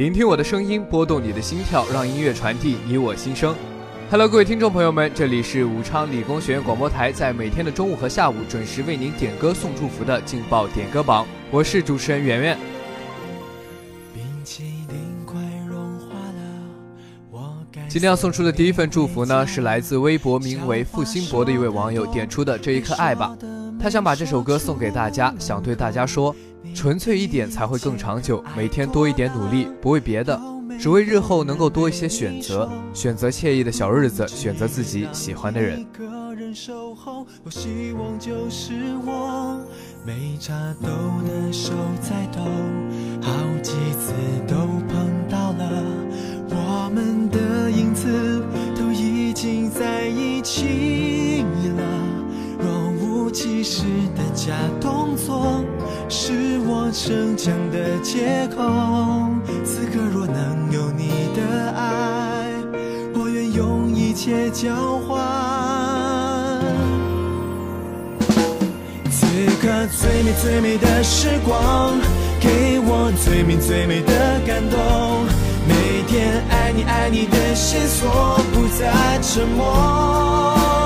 聆听我的声音，拨动你的心跳，让音乐传递你我心声。Hello，各位听众朋友们，这里是武昌理工学院广播台，在每天的中午和下午准时为您点歌送祝福的劲爆点歌榜，我是主持人圆圆。今天要送出的第一份祝福呢，是来自微博名为付辛博的一位网友点出的这一颗爱吧。他想把这首歌送给大家，想对大家说。纯粹一点才会更长久，每天多一点努力，不为别的，只为日后能够多一些选择，选择惬意的小日子，选择自己喜欢的人。没插兜的手在抖，好几次都碰到了，我们的影子都已经在一起了。其实的假动作，是我逞强的借口。此刻若能有你的爱，我愿用一切交换。此刻最美最美的时光，给我最美最美的感动。每天爱你爱你的线索，不再沉默。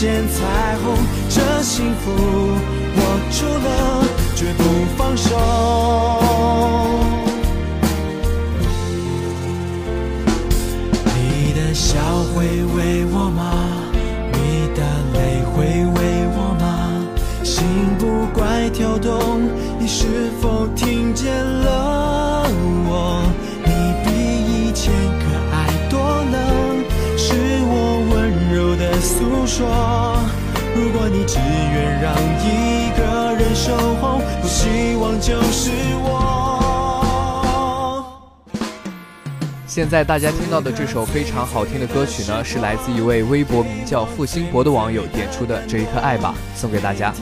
见彩虹，这幸福握住了绝不放手。说，如果你只愿让一个人守候，不希望就是我。现在大家听到的这首非常好听的歌曲呢，是来自一位微博名叫付辛博的网友点出的这一颗爱吧，送给大家。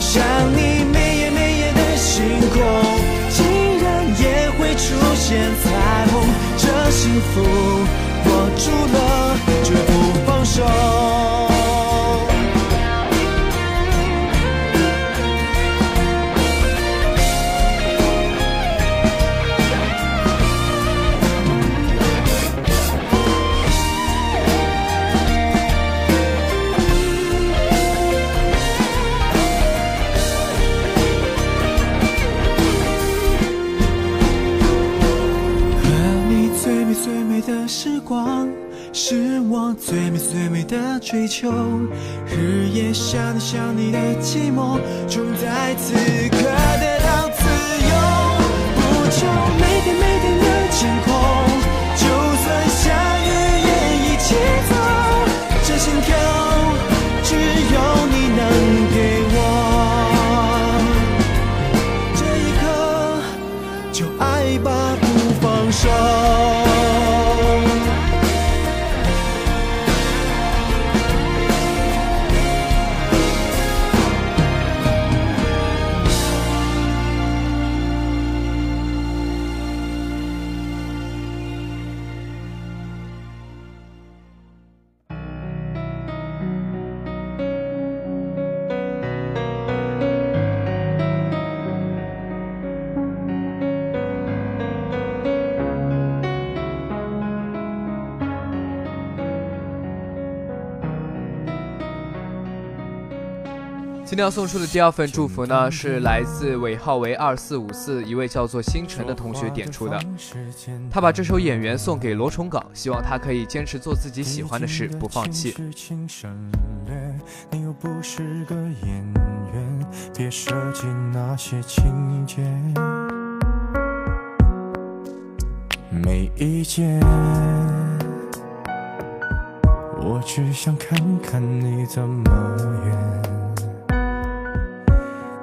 想你每夜每夜的星空。出现彩虹，这幸福握住了，时光是我最美最美的追求，日夜想你想你的寂寞，终在此刻得到自由。不求每天每天的晴空，就算下雨也一起走。这心跳，今天要送出的第二份祝福呢，是来自尾号为二四五四一位叫做星辰的同学点出的。他把这首《演员》送给罗崇岗，希望他可以坚持做自己喜欢的事，不放弃。你又不是个演员，别设计那些情节。每意见。我只想看看你怎么演。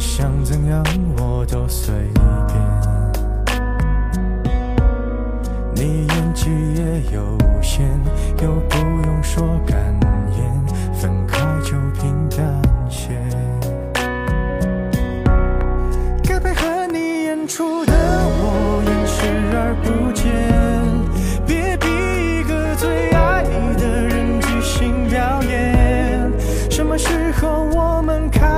想怎样我都随便。你演技也有限，又不用说感言，分开就平淡些。该配合你演出的我演视而不见，别逼一个最爱你的人即兴表演。什么时候我们开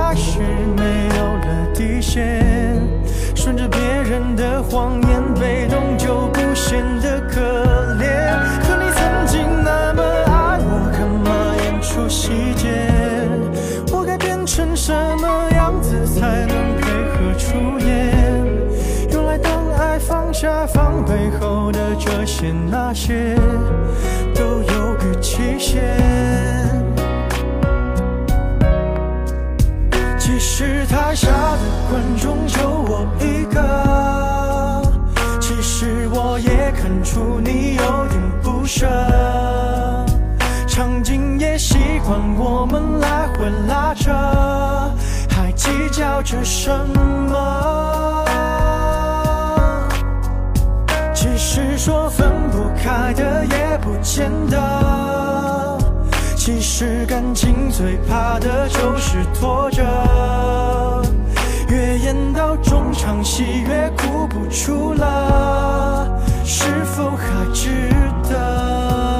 顺着别人的谎言，被动就不显得可怜。可你曾经那么爱我，干嘛演出细节？我该变成什么样子才能配合出演？原来当爱放下防备后的这些那些，都有个期限。是台下的观众就我一个，其实我也看出你有点不舍，场景也习惯我们来回拉扯，还计较着什么？其实说分不开的也不见得。其实感情最怕的就是拖着，越演到中场戏越哭不出了，是否还值得？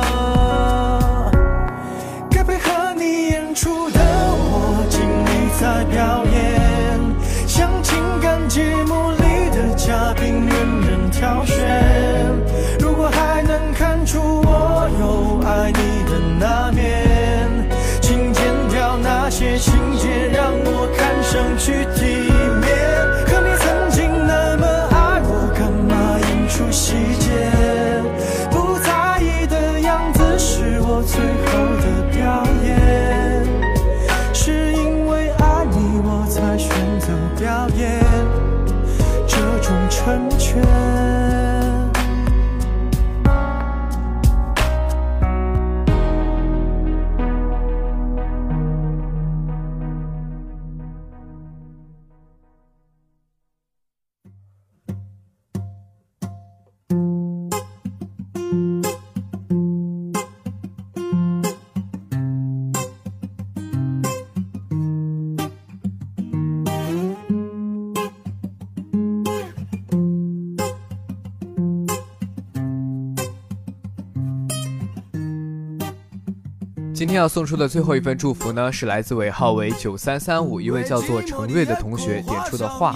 今天要送出的最后一份祝福呢，是来自尾号为九三三五一位叫做程瑞的同学点出的话。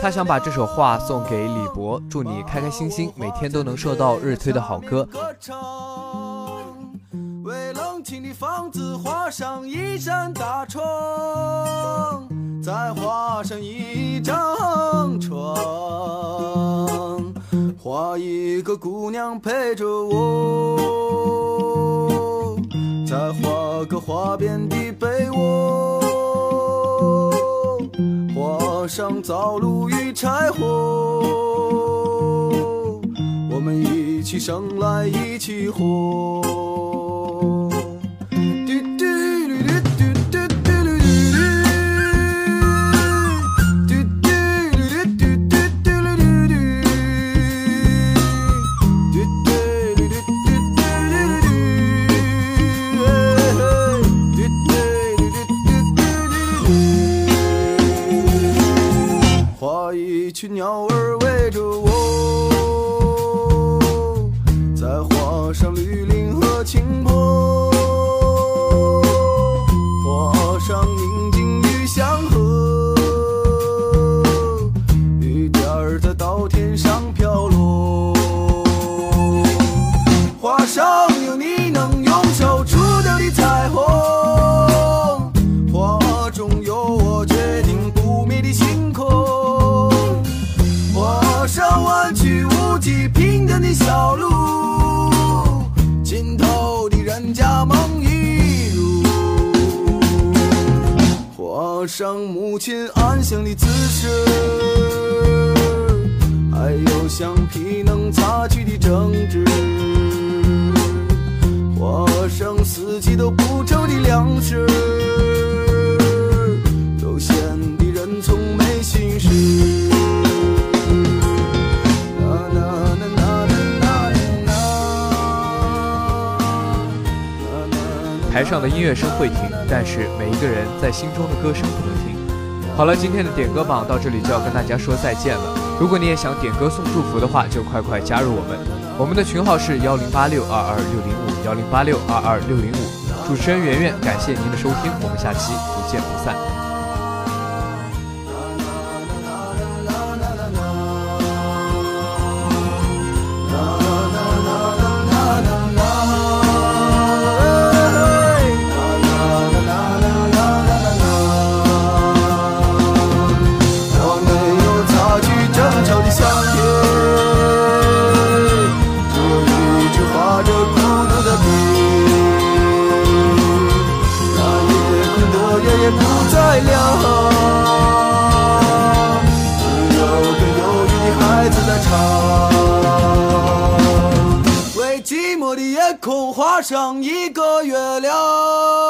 他想把这首话送给李博，祝你开开心心，每天都能收到日推的好歌。为冷清的房子画上一扇大窗，再画上一张床，画一个姑娘陪着我，再画个花边的被窝，画上灶炉与柴火，我们一起生来一起活。群鸟儿围着我，再画上绿林和青坡，画上明。上母亲安详的姿势，还有橡皮能擦去的争执，画上四季都不愁的粮食，台上的音乐声会停，但是每一个人在心中的歌声不能停。好了，今天的点歌榜到这里就要跟大家说再见了。如果你也想点歌送祝福的话，就快快加入我们。我们的群号是幺零八六二二六零五幺零八六二二六零五。主持人圆圆，感谢您的收听，我们下期不见不散。像一个月亮。